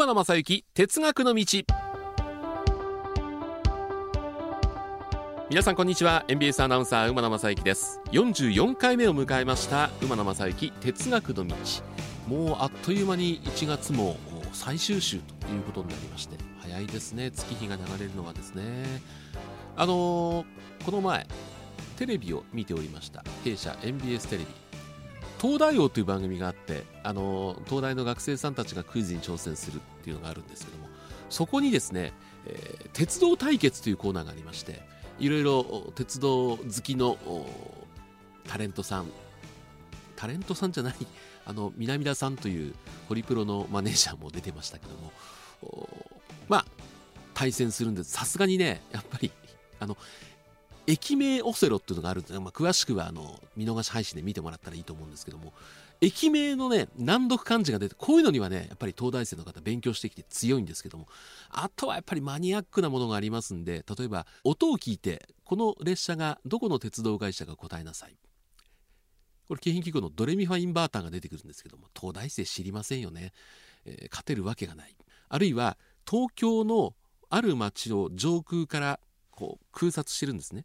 馬野正幸哲学の道。皆さんこんにちは。NBS アナウンサー馬野正幸です。44回目を迎えました馬野正幸哲学の道。もうあっという間に1月も最終週ということになりまして早いですね。月日が流れるのはですね。あのー、この前テレビを見ておりました弊社 MBS テレビ。東大王という番組があってあの東大の学生さんたちがクイズに挑戦するっていうのがあるんですけどもそこにですね、えー、鉄道対決というコーナーがありましていろいろ鉄道好きのタレントさんタレントさんじゃないあの南田さんというホリプロのマネージャーも出てましたけどもまあ対戦するんです。さすがにねやっぱりあの駅名オセロっていうのがあるんで、まあ、詳しくはあの見逃し配信で見てもらったらいいと思うんですけども。駅名のね難読漢字が出てこういうのにはねやっぱり東大生の方勉強してきて強いんですけども。あとはやっぱりマニアックなものがありますんで例えば音を聞いてこの列車がどこの鉄道会社か答えなさい。これ京浜機構のドレミファインバーターが出てくるんですけども東大生知りませんよね、えー、勝てるわけがない。あるいは東京のある町を上空からこう空撮してるんですね。